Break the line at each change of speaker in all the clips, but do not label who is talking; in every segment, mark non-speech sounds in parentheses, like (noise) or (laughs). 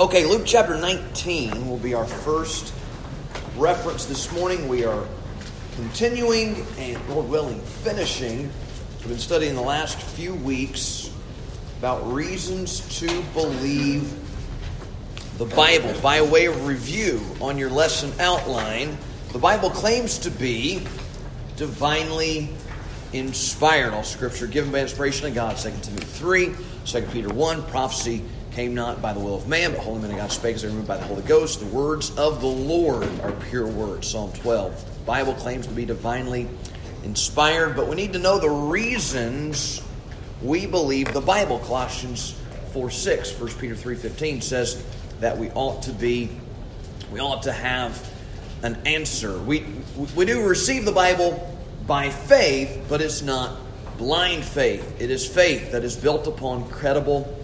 Okay, Luke chapter 19 will be our first reference this morning. We are continuing and, Lord willing, finishing. We've been studying the last few weeks about reasons to believe the Bible. By way of review on your lesson outline, the Bible claims to be divinely inspired. All scripture given by inspiration of God. 2 Timothy 3, 2 Peter 1, prophecy came not by the will of man, but holy men of God spake as they were moved by the Holy Ghost. The words of the Lord are pure words. Psalm 12. The Bible claims to be divinely inspired, but we need to know the reasons we believe the Bible. Colossians 4 6, 1 Peter 3 15 says that we ought to be, we ought to have an answer. We, we do receive the Bible by faith, but it's not blind faith. It is faith that is built upon credible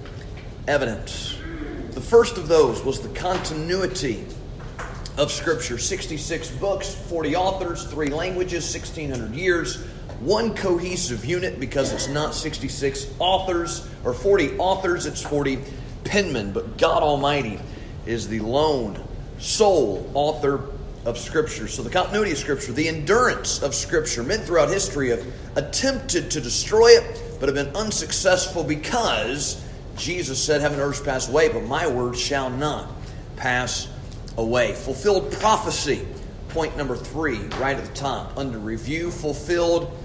evidence. The first of those was the continuity of Scripture 66 books, 40 authors, three languages, 1600 years, one cohesive unit because it's not 66 authors or 40 authors, it's 40 penmen. But God Almighty is the lone, sole author of Scripture. So the continuity of Scripture, the endurance of Scripture, men throughout history have attempted to destroy it, but have been unsuccessful because Jesus said, Heaven and earth pass away, but my word shall not pass away. Fulfilled prophecy, point number three, right at the top, under review. Fulfilled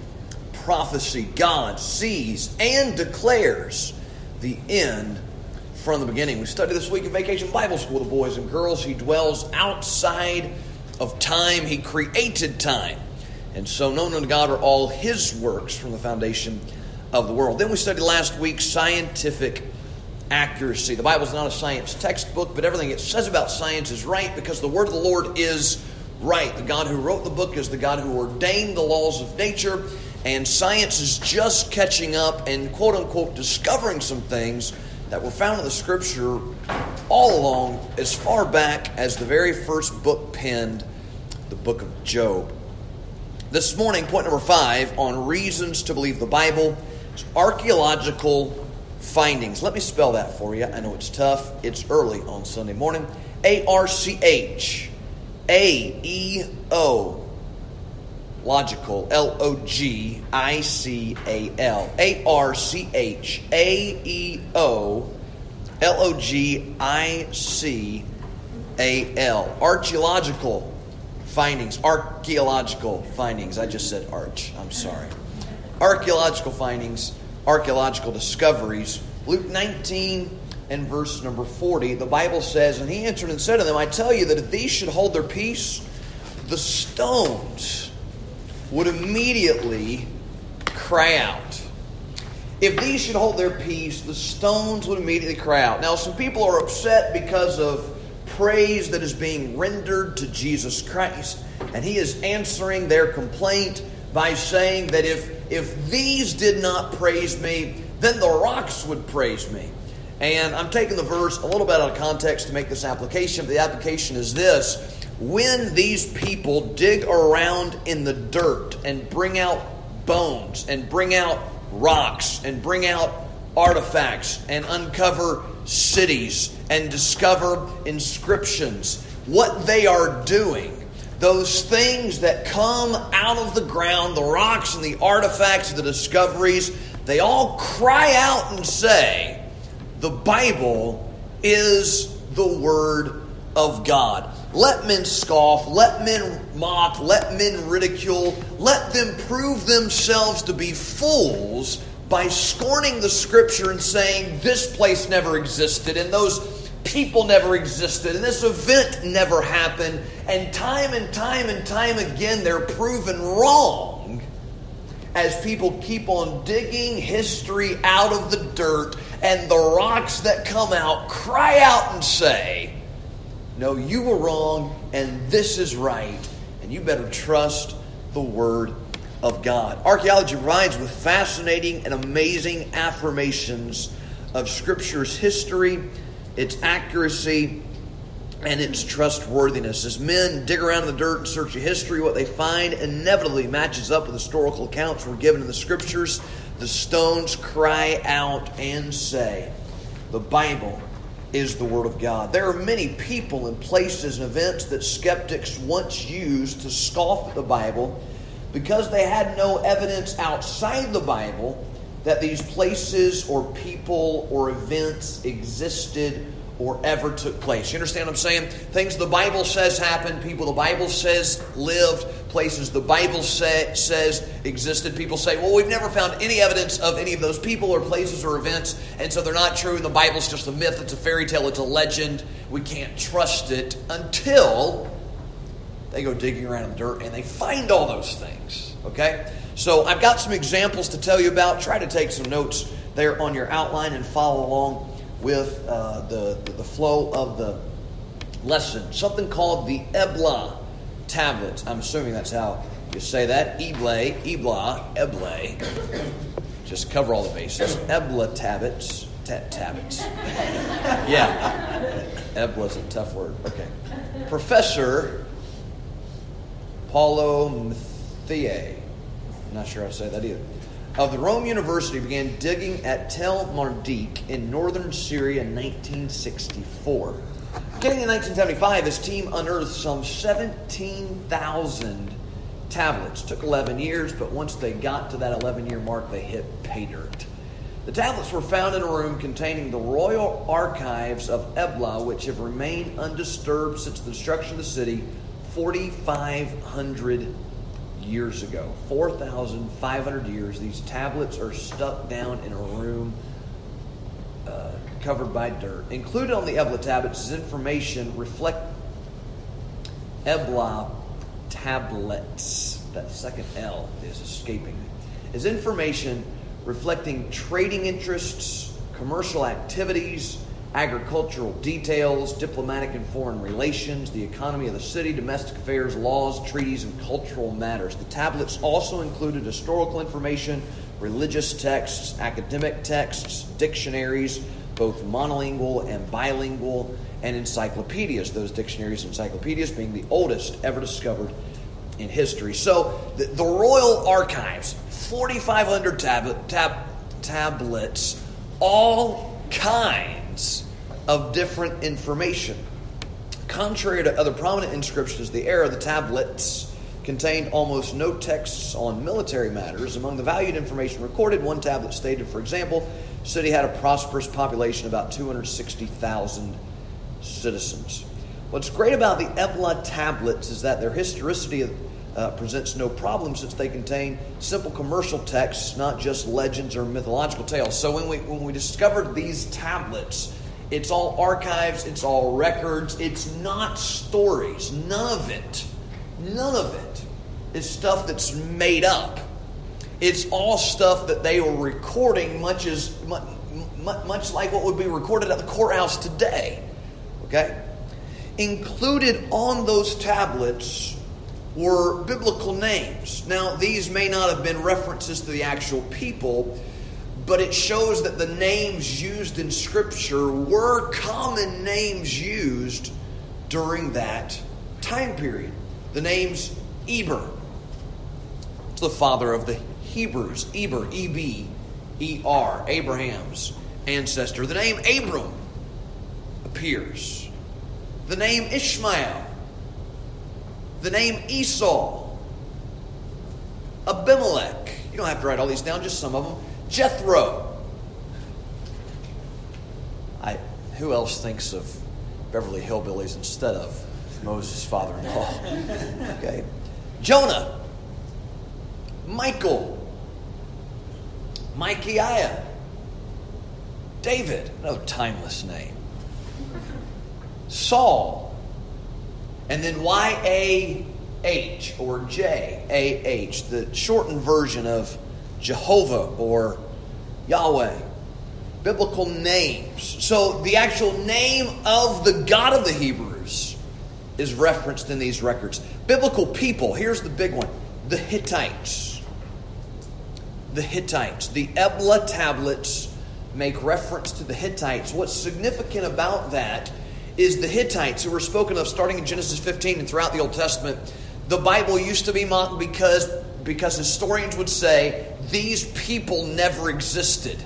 prophecy. God sees and declares the end from the beginning. We studied this week in Vacation Bible School, the boys and girls. He dwells outside of time, He created time. And so, known unto God are all His works from the foundation of the world. Then we studied last week scientific accuracy. The Bible is not a science textbook, but everything it says about science is right because the word of the Lord is right. The God who wrote the book is the God who ordained the laws of nature, and science is just catching up and quote unquote discovering some things that were found in the scripture all along as far back as the very first book penned, the book of Job. This morning, point number five on reasons to believe the Bible is archaeological findings. Let me spell that for you. I know it's tough. It's early on Sunday morning. A R C H A E O. Logical. L O G I C A L. A R C H A E O. L O G I C A L. Archaeological findings. Archaeological findings. I just said arch. I'm sorry. Archaeological findings archaeological discoveries. Luke 19 and verse number 40, the Bible says, And he answered and said to them, I tell you that if these should hold their peace, the stones would immediately cry out. If these should hold their peace, the stones would immediately cry out. Now, some people are upset because of praise that is being rendered to Jesus Christ, and he is answering their complaint by saying that if, if these did not praise me, then the rocks would praise me. And I'm taking the verse a little bit out of context to make this application, but the application is this. When these people dig around in the dirt and bring out bones and bring out rocks and bring out artifacts and uncover cities and discover inscriptions, what they are doing those things that come out of the ground, the rocks and the artifacts, the discoveries, they all cry out and say, The Bible is the Word of God. Let men scoff, let men mock, let men ridicule, let them prove themselves to be fools by scorning the Scripture and saying, This place never existed, and those people never existed and this event never happened. And time and time and time again, they're proven wrong as people keep on digging history out of the dirt and the rocks that come out cry out and say, No, you were wrong and this is right. And you better trust the Word of God. Archaeology provides with fascinating and amazing affirmations of Scripture's history its accuracy, and its trustworthiness. As men dig around in the dirt in search of history, what they find inevitably matches up with historical accounts we're given in the scriptures. The stones cry out and say, The Bible is the Word of God. There are many people and places and events that skeptics once used to scoff at the Bible because they had no evidence outside the Bible that these places or people or events existed or ever took place. You understand what I'm saying? Things the Bible says happened, people the Bible says lived, places the Bible say, says existed. People say, well, we've never found any evidence of any of those people or places or events, and so they're not true, and the Bible's just a myth, it's a fairy tale, it's a legend. We can't trust it until they go digging around in the dirt and they find all those things. Okay? So I've got some examples to tell you about. Try to take some notes there on your outline and follow along with uh, the, the flow of the lesson. Something called the Ebla tablets. I'm assuming that's how you say that. Eble, Ebla, Eble. Just cover all the bases. Ebla tablets. Ta- tablets. (laughs) yeah. Ebla's a tough word. Okay. Professor Paolo Matthiae. I'm not sure how to say that either of the Rome University began digging at Tel Mardikh in northern Syria in 1964. Beginning in 1975, his team unearthed some 17,000 tablets. Took 11 years, but once they got to that 11 year mark, they hit pay dirt. The tablets were found in a room containing the royal archives of Ebla, which have remained undisturbed since the destruction of the city 4,500 years ago. 4,500 years. These tablets are stuck down in a room uh, covered by dirt. Included on the Ebla tablets is information reflect Ebla tablets. That second L is escaping me. Is information reflecting trading interests, commercial activities, agricultural details, diplomatic and foreign relations, the economy of the city, domestic affairs, laws, treaties, and cultural matters. The tablets also included historical information, religious texts, academic texts, dictionaries, both monolingual and bilingual, and encyclopedias. Those dictionaries and encyclopedias being the oldest ever discovered in history. So the, the Royal Archives, 4,500 tab- tab- tablets, all kinds of different information. Contrary to other prominent inscriptions of the era, the tablets contained almost no texts on military matters. Among the valued information recorded, one tablet stated, for example, city had a prosperous population, of about 260,000 citizens. What's great about the Ebla tablets is that their historicity uh, presents no problem since they contain simple commercial texts, not just legends or mythological tales. So when we when we discovered these tablets, it's all archives, it's all records, it's not stories. None of it, none of it is stuff that's made up. It's all stuff that they were recording, much as much, much like what would be recorded at the courthouse today. Okay? Included on those tablets were biblical names. Now, these may not have been references to the actual people, but it shows that the names used in Scripture were common names used during that time period. The name's Eber, it's the father of the Hebrews. Eber, E B E R, Abraham's ancestor. The name Abram appears. The name Ishmael. The name Esau. Abimelech. You don't have to write all these down, just some of them. Jethro. I, who else thinks of Beverly Hillbillies instead of Moses' father in law? (laughs) okay. Jonah. Michael. Micaiah. David. No timeless name. Saul. And then Y A H or J A H, the shortened version of Jehovah or Yahweh. Biblical names. So the actual name of the God of the Hebrews is referenced in these records. Biblical people, here's the big one the Hittites. The Hittites. The Ebla tablets make reference to the Hittites. What's significant about that is the Hittites, who were spoken of starting in Genesis 15 and throughout the Old Testament. The Bible used to be mocked because, because historians would say these people never existed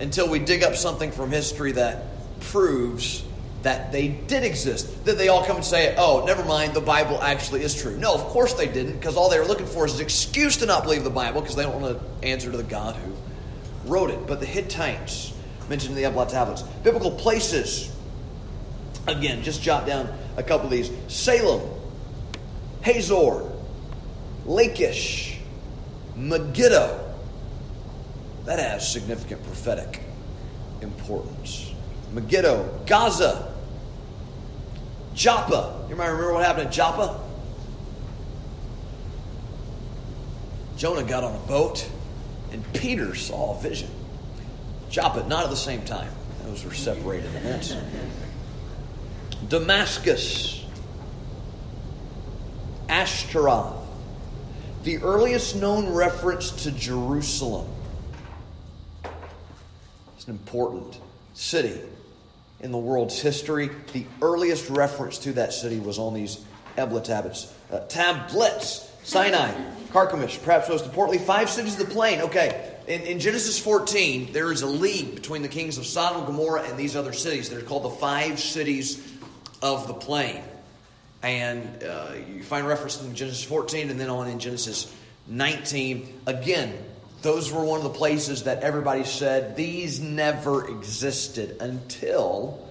until we dig up something from history that proves that they did exist. That they all come and say, oh, never mind, the Bible actually is true. No, of course they didn't, because all they were looking for is an excuse to not believe the Bible, because they don't want to answer to the God who wrote it. But the Hittites, mentioned in the Ebla tablets, biblical places, again, just jot down a couple of these Salem, Hazor, Lachish, Megiddo. That has significant prophetic importance. Megiddo, Gaza, Joppa. You might remember what happened at Joppa? Jonah got on a boat and Peter saw a vision. Joppa, not at the same time. Those were separated events. Damascus, Ashtaroth, the earliest known reference to Jerusalem. It's an important city in the world's history. The earliest reference to that city was on these Ebla tablets. Uh, tablets, Sinai, Carchemish, perhaps most importantly, five cities of the plain. Okay, in, in, Genesis 14, there is a league between the kings of Sodom Gomorrah and these other cities. They're called the five cities of the plain. And uh, you find reference in Genesis 14 and then on in Genesis 19. Again, those were one of the places that everybody said these never existed until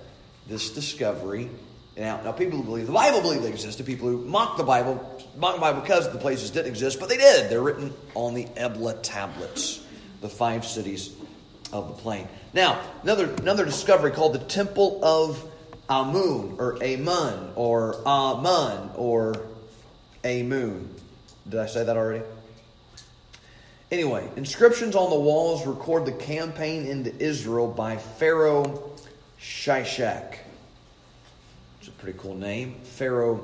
this discovery. Now, now people who believe the Bible believe they existed. People who mock the Bible mock the Bible because the places didn't exist, but they did. They're written on the Ebla tablets, the five cities of the plain. Now, another another discovery called the Temple of Amun or Amun or Amun or Amun. Did I say that already? Anyway, inscriptions on the walls record the campaign into Israel by Pharaoh Shishak. It's a pretty cool name. Pharaoh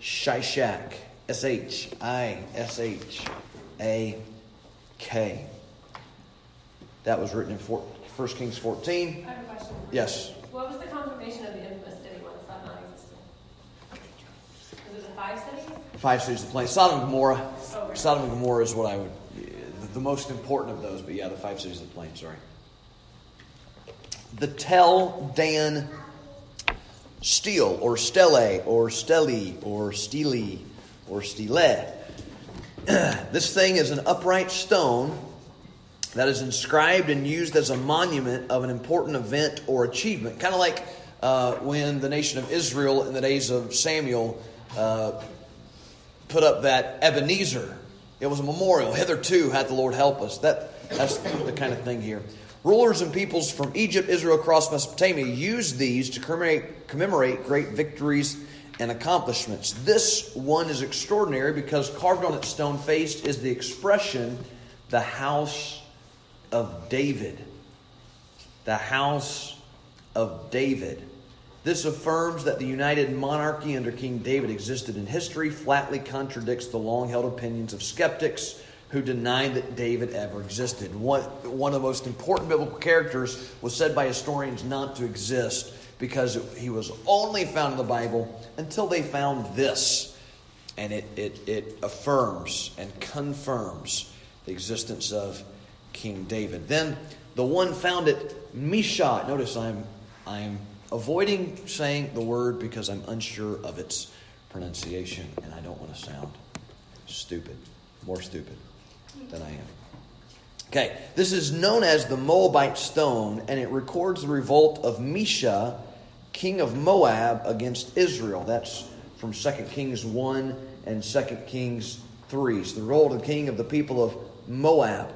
Shishak. S H I S H A K. That was written in 1 Kings 14.
I have a question.
Yes.
What was the confirmation of the infamous city once that not existed? Was it the five cities?
Five cities of the plain. Sodom and Gomorrah.
Oh, right.
Sodom and Gomorrah is what I would, the most important of those, but yeah, the five cities of the plain, sorry. The Tel Dan Steel, or Stele, or Steli, or Stele, or Stile. (clears throat) this thing is an upright stone that is inscribed and used as a monument of an important event or achievement. Kind of like uh, when the nation of Israel in the days of Samuel uh, put up that Ebenezer. It was a memorial. Hitherto had the Lord help us. That, that's the kind of thing here. Rulers and peoples from Egypt, Israel, across Mesopotamia used these to commemorate, commemorate great victories and accomplishments. This one is extraordinary because carved on its stone face is the expression, the house of David. The house of David. This affirms that the united monarchy under King David existed in history, flatly contradicts the long held opinions of skeptics who deny that David ever existed. One, one of the most important biblical characters was said by historians not to exist because it, he was only found in the Bible until they found this. And it, it, it affirms and confirms the existence of King David. Then the one found at Mesha. Notice I'm, I'm avoiding saying the word because I'm unsure of its pronunciation and I don't want to sound stupid, more stupid than I am. Okay, this is known as the Moabite stone, and it records the revolt of Mesha, king of Moab, against Israel. That's from 2 Kings 1 and 2 Kings 3. So the revolt of the king of the people of Moab.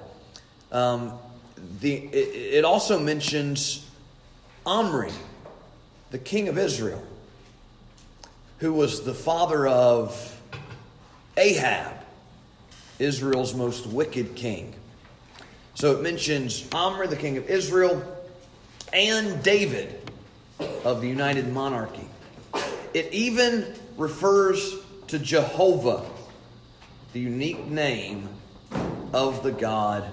Um, the, it, it also mentions Omri, the king of Israel, who was the father of Ahab, Israel's most wicked king. So it mentions Omri, the king of Israel, and David of the united monarchy. It even refers to Jehovah, the unique name of the God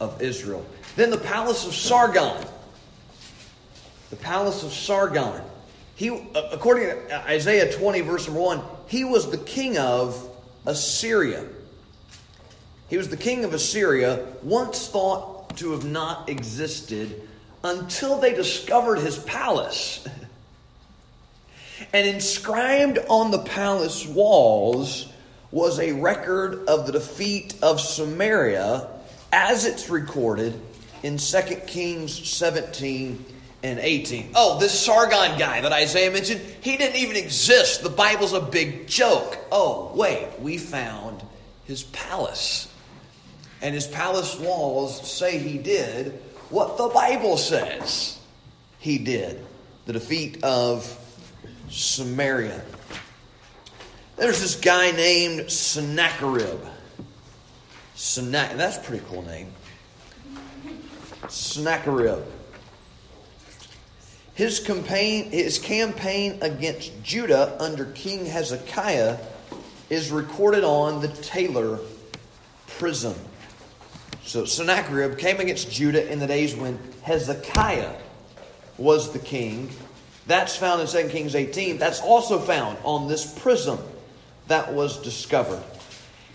of Israel. Then the palace of Sargon. The palace of Sargon. He, uh, according to Isaiah 20, verse number 1, he was the king of Assyria. He was the king of Assyria, once thought to have not existed until they discovered his palace. (laughs) And inscribed on the palace walls was a record of the defeat of Samaria as it's recorded in 2 Kings 17 and 18. Oh, this Sargon guy that Isaiah mentioned, he didn't even exist. The Bible's a big joke. Oh, wait, we found his palace. And his palace walls say he did what the Bible says he did the defeat of Samaria. There's this guy named Sennacherib. Sennacherib, that's a pretty cool name. Sennacherib. His campaign, his campaign against Judah under King Hezekiah is recorded on the Taylor Prism. So Sennacherib came against Judah in the days when Hezekiah was the king. That's found in 2 Kings 18. That's also found on this prism that was discovered.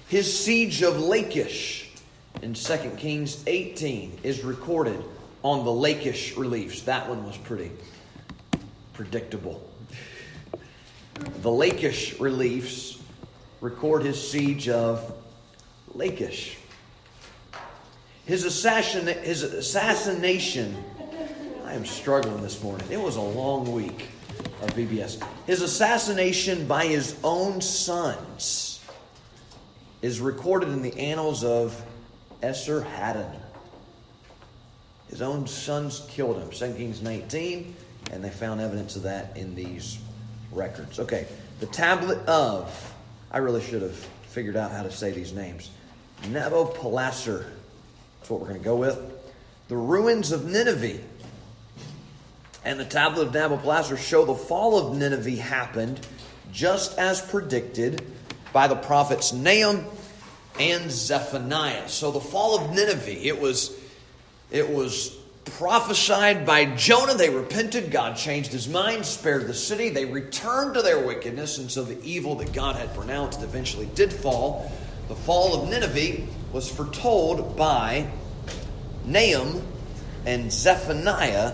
His siege of Lachish in 2 Kings 18 is recorded on the Lachish reliefs. That one was pretty predictable. The Lachish reliefs record his siege of Lachish. His, assassin, his assassination, I am struggling this morning. It was a long week of VBS. His assassination by his own sons is recorded in the annals of Esarhaddon. His own sons killed him. 2 Kings 19, and they found evidence of that in these records. Okay, the tablet of, I really should have figured out how to say these names. Nabopolassar that's what we're going to go with. The ruins of Nineveh and the tablet of Nabopolassar show the fall of Nineveh happened just as predicted by the prophets Nahum and Zephaniah. So the fall of Nineveh, it was it was prophesied by Jonah. They repented. God changed his mind, spared the city. They returned to their wickedness, and so the evil that God had pronounced eventually did fall. The fall of Nineveh was foretold by Nahum and Zephaniah,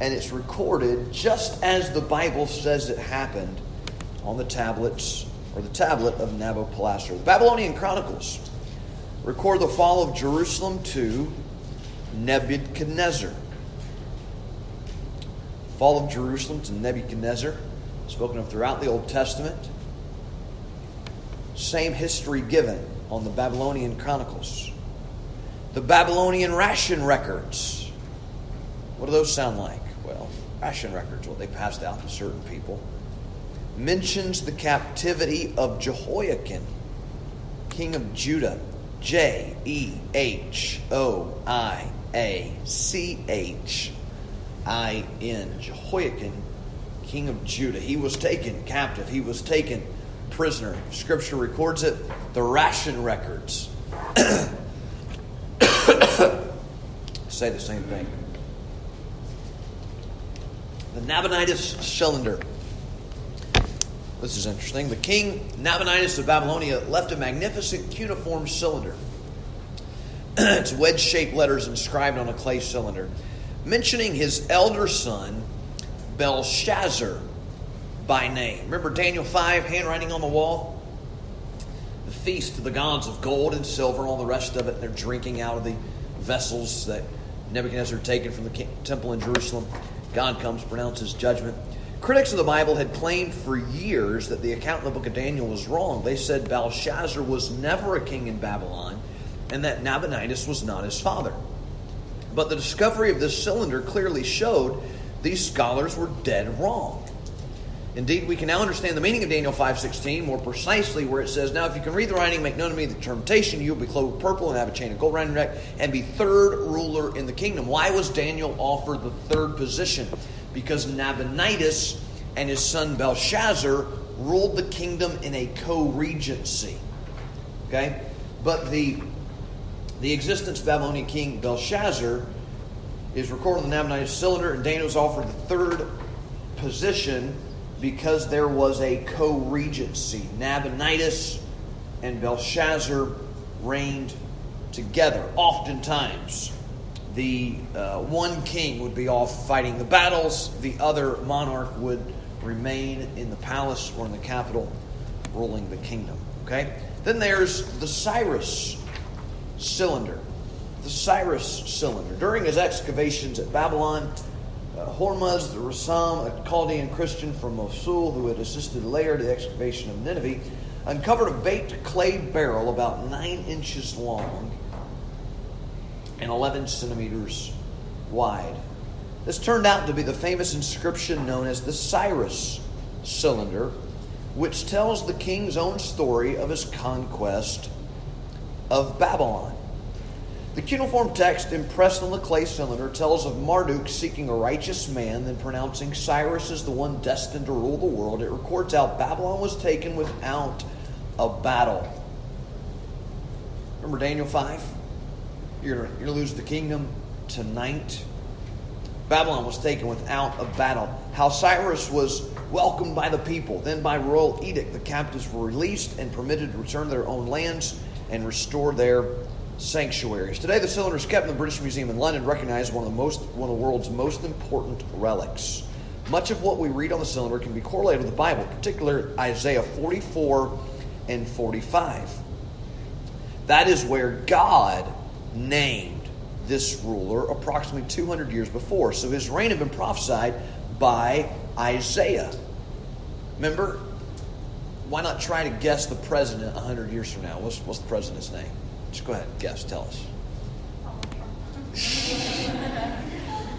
and it's recorded just as the Bible says it happened on the tablets or the tablet of Nabopolassar. The Babylonian Chronicles record the fall of Jerusalem to Nebuchadnezzar. Fall of Jerusalem to Nebuchadnezzar, spoken of throughout the Old Testament. Same history given on the Babylonian Chronicles. The Babylonian ration records. What do those sound like? Well, ration records, what they passed out to certain people, mentions the captivity of Jehoiachin, king of Judah. J E H O I A C H I N. Jehoiachin, king of Judah. He was taken captive. He was taken prisoner. Scripture records it. The ration records (coughs) say the same thing. The Nabonidus cylinder. This is interesting. The king Nabonidus of Babylonia left a magnificent cuneiform cylinder. (clears throat) it's wedge shaped letters inscribed on a clay cylinder, mentioning his elder son, Belshazzar, by name. Remember Daniel 5, handwriting on the wall? The feast of the gods of gold and silver, and all the rest of it. and They're drinking out of the vessels that Nebuchadnezzar had taken from the temple in Jerusalem. God comes, pronounces judgment. Critics of the Bible had claimed for years that the account in the book of Daniel was wrong. They said Belshazzar was never a king in Babylon and that Nabonidus was not his father. But the discovery of this cylinder clearly showed these scholars were dead wrong. Indeed, we can now understand the meaning of Daniel 5.16 more precisely where it says, Now if you can read the writing, make known to me the temptation, you will be clothed with purple and have a chain of gold around your neck and be third ruler in the kingdom. Why was Daniel offered the third position? Because Nabonidus and his son Belshazzar ruled the kingdom in a co-regency. Okay? But the, the existence of Babylonian king Belshazzar is recorded in the Nabonidus cylinder, and Daniel was offered the third position because there was a co regency. Nabonidus and Belshazzar reigned together. Oftentimes, the uh, one king would be off fighting the battles, the other monarch would remain in the palace or in the capital ruling the kingdom. Okay? Then there's the Cyrus cylinder. The Cyrus cylinder. During his excavations at Babylon, uh, Hormuzd Rassam, a Chaldean Christian from Mosul who had assisted Layard to the excavation of Nineveh, uncovered a baked clay barrel about nine inches long and 11 centimeters wide. This turned out to be the famous inscription known as the Cyrus cylinder, which tells the king's own story of his conquest of Babylon. The cuneiform text impressed on the clay cylinder tells of Marduk seeking a righteous man, then pronouncing Cyrus as the one destined to rule the world. It records how Babylon was taken without a battle. Remember Daniel 5? You're going to lose the kingdom tonight. Babylon was taken without a battle. How Cyrus was welcomed by the people. Then, by royal edict, the captives were released and permitted to return to their own lands and restore their sanctuaries. Today, the cylinder is kept in the British Museum in London, recognized one of the most one of the world's most important relics. Much of what we read on the cylinder can be correlated with the Bible, particularly Isaiah 44 and 45. That is where God named this ruler approximately 200 years before. So his reign had been prophesied by Isaiah. Remember? Why not try to guess the president 100 years from now? What's, what's the president's name? Just go ahead, guess, tell us.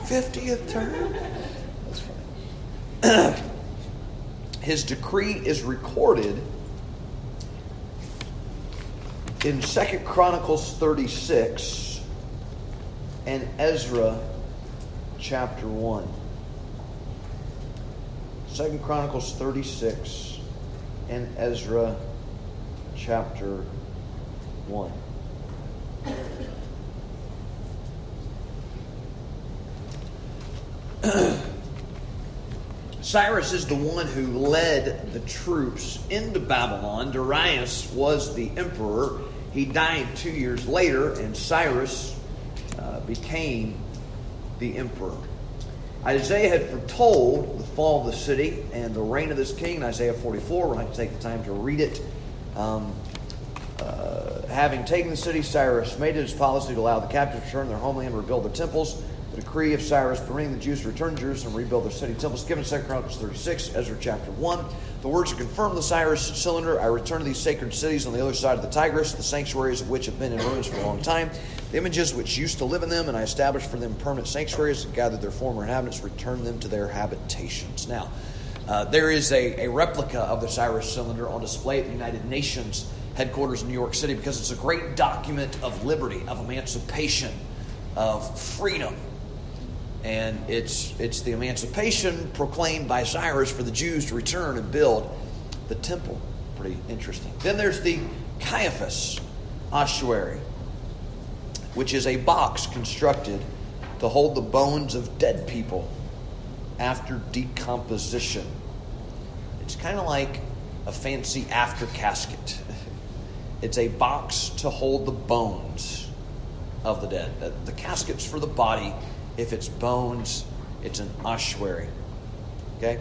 50th term? That's funny. (clears throat) His decree is recorded in Second Chronicles 36 and Ezra chapter 1. Second Chronicles 36 and Ezra chapter 1. (clears throat) Cyrus is the one who led the troops into Babylon. Darius was the emperor. He died two years later, and Cyrus uh, became the emperor. Isaiah had foretold the fall of the city and the reign of this king in Isaiah 44. We're going to take the time to read it. Um, uh, having taken the city, Cyrus made it his policy to allow the captives to return to their homeland and rebuild their temples. Decree of Cyrus permitting the Jews to return to Jerusalem and rebuild their city temples, given in 2 Chronicles 36, Ezra chapter 1. The words are confirmed the Cyrus cylinder. I return to these sacred cities on the other side of the Tigris, the sanctuaries of which have been in ruins for a long time. The images which used to live in them, and I established for them permanent sanctuaries and gathered their former inhabitants, returned them to their habitations. Now, uh, there is a, a replica of the Cyrus cylinder on display at the United Nations headquarters in New York City because it's a great document of liberty, of emancipation, of freedom. And it's, it's the emancipation proclaimed by Cyrus for the Jews to return and build the temple. Pretty interesting. Then there's the Caiaphas ossuary, which is a box constructed to hold the bones of dead people after decomposition. It's kind of like a fancy after casket. (laughs) It's a box to hold the bones of the dead. The casket's for the body. If it's bones, it's an ossuary. Okay?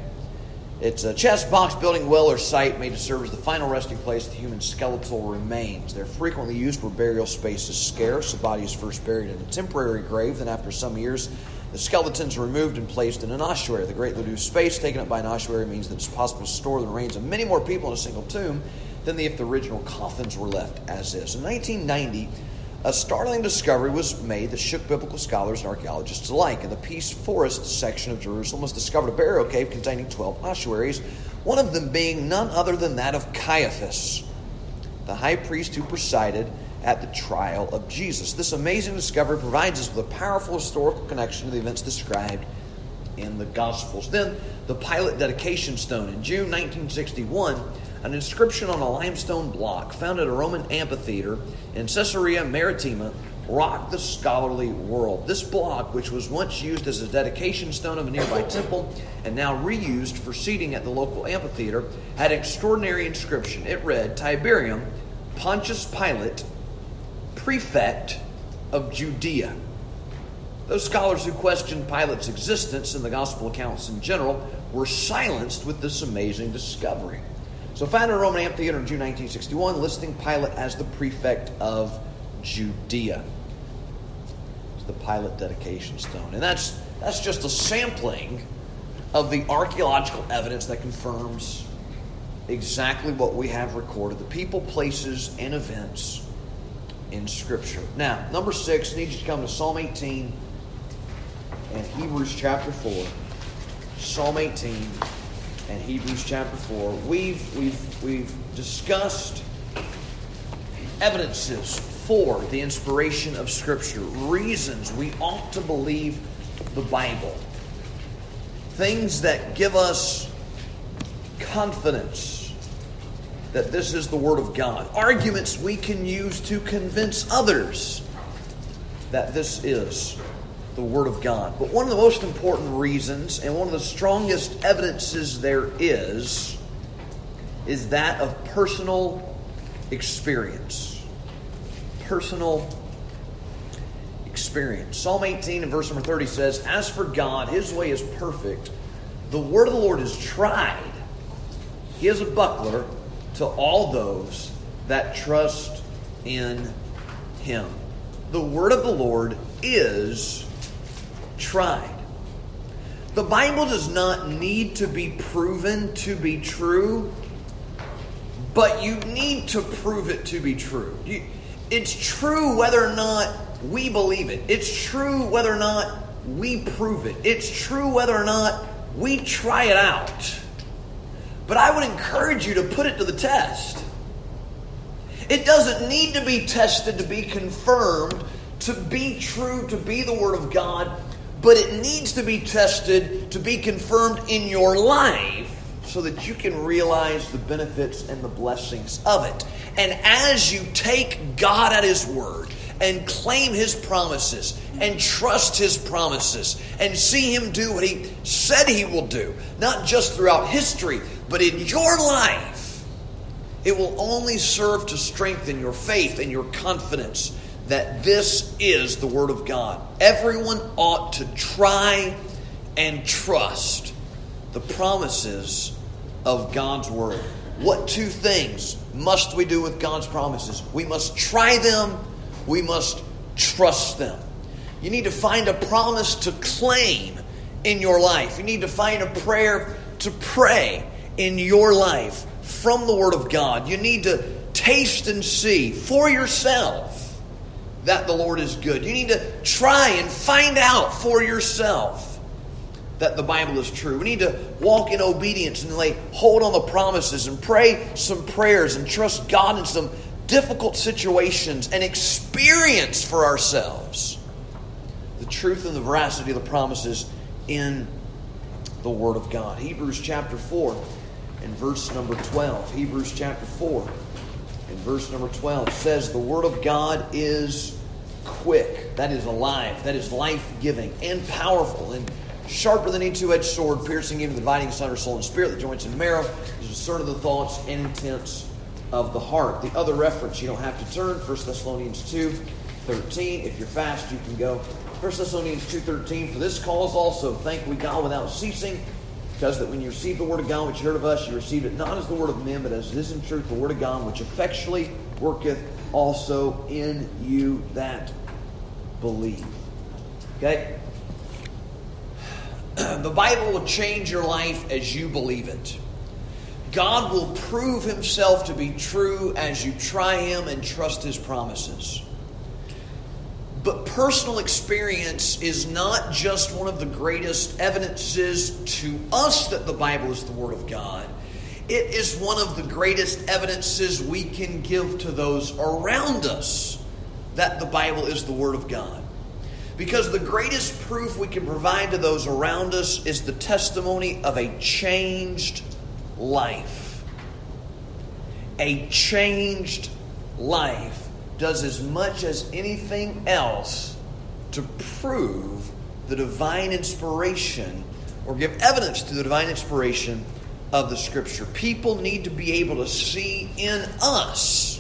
It's a chest, box, building, well, or site made to serve as the final resting place of the human skeletal remains. They're frequently used where burial space is scarce. The body is first buried in a temporary grave, then, after some years, the skeletons are removed and placed in an ossuary. The greatly reduced space taken up by an ossuary means that it's possible to store the remains of many more people in a single tomb than if the original coffins were left as is. In 1990, a startling discovery was made that shook biblical scholars and archaeologists alike. In the Peace Forest section of Jerusalem was discovered a burial cave containing 12 ossuaries, one of them being none other than that of Caiaphas, the high priest who presided at the trial of Jesus. This amazing discovery provides us with a powerful historical connection to the events described in the Gospels. Then, the Pilate dedication stone. In June 1961, an inscription on a limestone block found at a Roman amphitheater in Caesarea Maritima rocked the scholarly world. This block, which was once used as a dedication stone of a nearby temple and now reused for seating at the local amphitheater, had an extraordinary inscription. It read Tiberium, Pontius Pilate, prefect of Judea. Those scholars who questioned Pilate's existence and the gospel accounts in general were silenced with this amazing discovery. So, found a Roman amphitheater in June 1961, listing Pilate as the prefect of Judea. It's the Pilate dedication stone. And that's, that's just a sampling of the archaeological evidence that confirms exactly what we have recorded the people, places, and events in Scripture. Now, number six, I need you to come to Psalm 18 and Hebrews chapter 4. Psalm 18 and Hebrews chapter 4. We've, we've, we've discussed evidences for the inspiration of Scripture, reasons we ought to believe the Bible, things that give us confidence that this is the Word of God, arguments we can use to convince others that this is the Word of God. But one of the most important reasons and one of the strongest evidences there is is that of personal experience. Personal experience. Psalm 18 and verse number 30 says, As for God, his way is perfect. The word of the Lord is tried. He is a buckler to all those that trust in him. The word of the Lord is tried. The Bible does not need to be proven to be true, but you need to prove it to be true. it's true whether or not we believe it, it's true whether or not we prove it, it's true whether or not we try it out. But I would encourage you to put it to the test. It doesn't need to be tested to be confirmed, to be true, to be the Word of God, but it needs to be tested to be confirmed in your life so that you can realize the benefits and the blessings of it. And as you take God at His Word, and claim his promises and trust his promises and see him do what he said he will do, not just throughout history, but in your life, it will only serve to strengthen your faith and your confidence that this is the Word of God. Everyone ought to try and trust the promises of God's Word. What two things must we do with God's promises? We must try them we must trust them. You need to find a promise to claim in your life. You need to find a prayer to pray in your life from the Word of God. You need to taste and see for yourself that the Lord is good. You need to try and find out for yourself that the Bible is true. We need to walk in obedience and lay hold on the promises and pray some prayers and trust God in some difficult situations and experience for ourselves the truth and the veracity of the promises in the Word of God. Hebrews chapter 4 and verse number 12. Hebrews chapter 4 and verse number 12 says, The Word of God is quick, that is alive, that is life giving, and powerful, and sharper than any two edged sword, piercing even the dividing asunder soul and spirit, the joints and marrow, is discerning the thoughts and intents of the heart. The other reference, you don't have to turn, 1 Thessalonians 2 13. If you're fast, you can go 1 Thessalonians 2 13. For this cause also thank we God without ceasing, because that when you received the word of God which you heard of us, you received it not as the word of men, but as it is in truth the word of God, which effectually worketh also in you that believe. Okay? (clears throat) The Bible will change your life as you believe it. God will prove himself to be true as you try him and trust his promises. But personal experience is not just one of the greatest evidences to us that the Bible is the Word of God. It is one of the greatest evidences we can give to those around us that the Bible is the Word of God. Because the greatest proof we can provide to those around us is the testimony of a changed life. A changed life does as much as anything else to prove the divine inspiration or give evidence to the divine inspiration of the scripture. People need to be able to see in us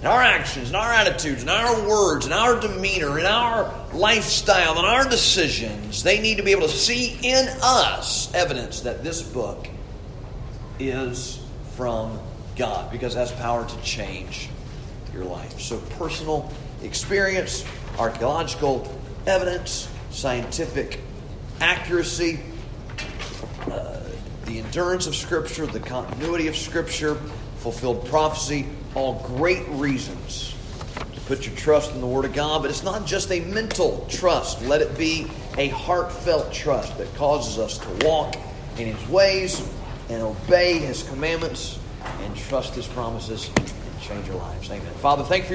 in our actions, in our attitudes, in our words, in our demeanor, in our lifestyle, in our decisions, they need to be able to see in us evidence that this book is from God because it has power to change your life. So, personal experience, archaeological evidence, scientific accuracy, uh, the endurance of Scripture, the continuity of Scripture, fulfilled prophecy, all great reasons to put your trust in the Word of God. But it's not just a mental trust, let it be a heartfelt trust that causes us to walk in His ways and obey His commandments and trust His promises change our lives. Amen. Father, thank you for your